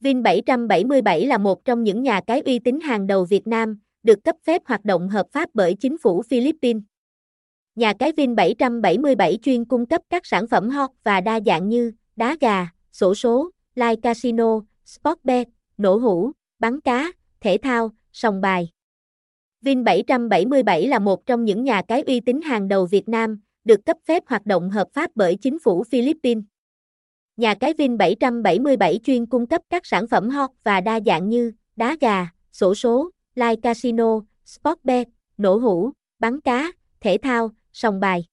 Vin777 là một trong những nhà cái uy tín hàng đầu Việt Nam, được cấp phép hoạt động hợp pháp bởi chính phủ Philippines. Nhà cái Vin777 chuyên cung cấp các sản phẩm hot và đa dạng như đá gà, sổ số, live casino, sportbet, nổ hũ, bắn cá, thể thao, sòng bài. Vin777 là một trong những nhà cái uy tín hàng đầu Việt Nam, được cấp phép hoạt động hợp pháp bởi chính phủ Philippines. Nhà cái Vin 777 chuyên cung cấp các sản phẩm hot và đa dạng như đá gà, sổ số, live casino, sportbet, nổ hũ, bắn cá, thể thao, sòng bài.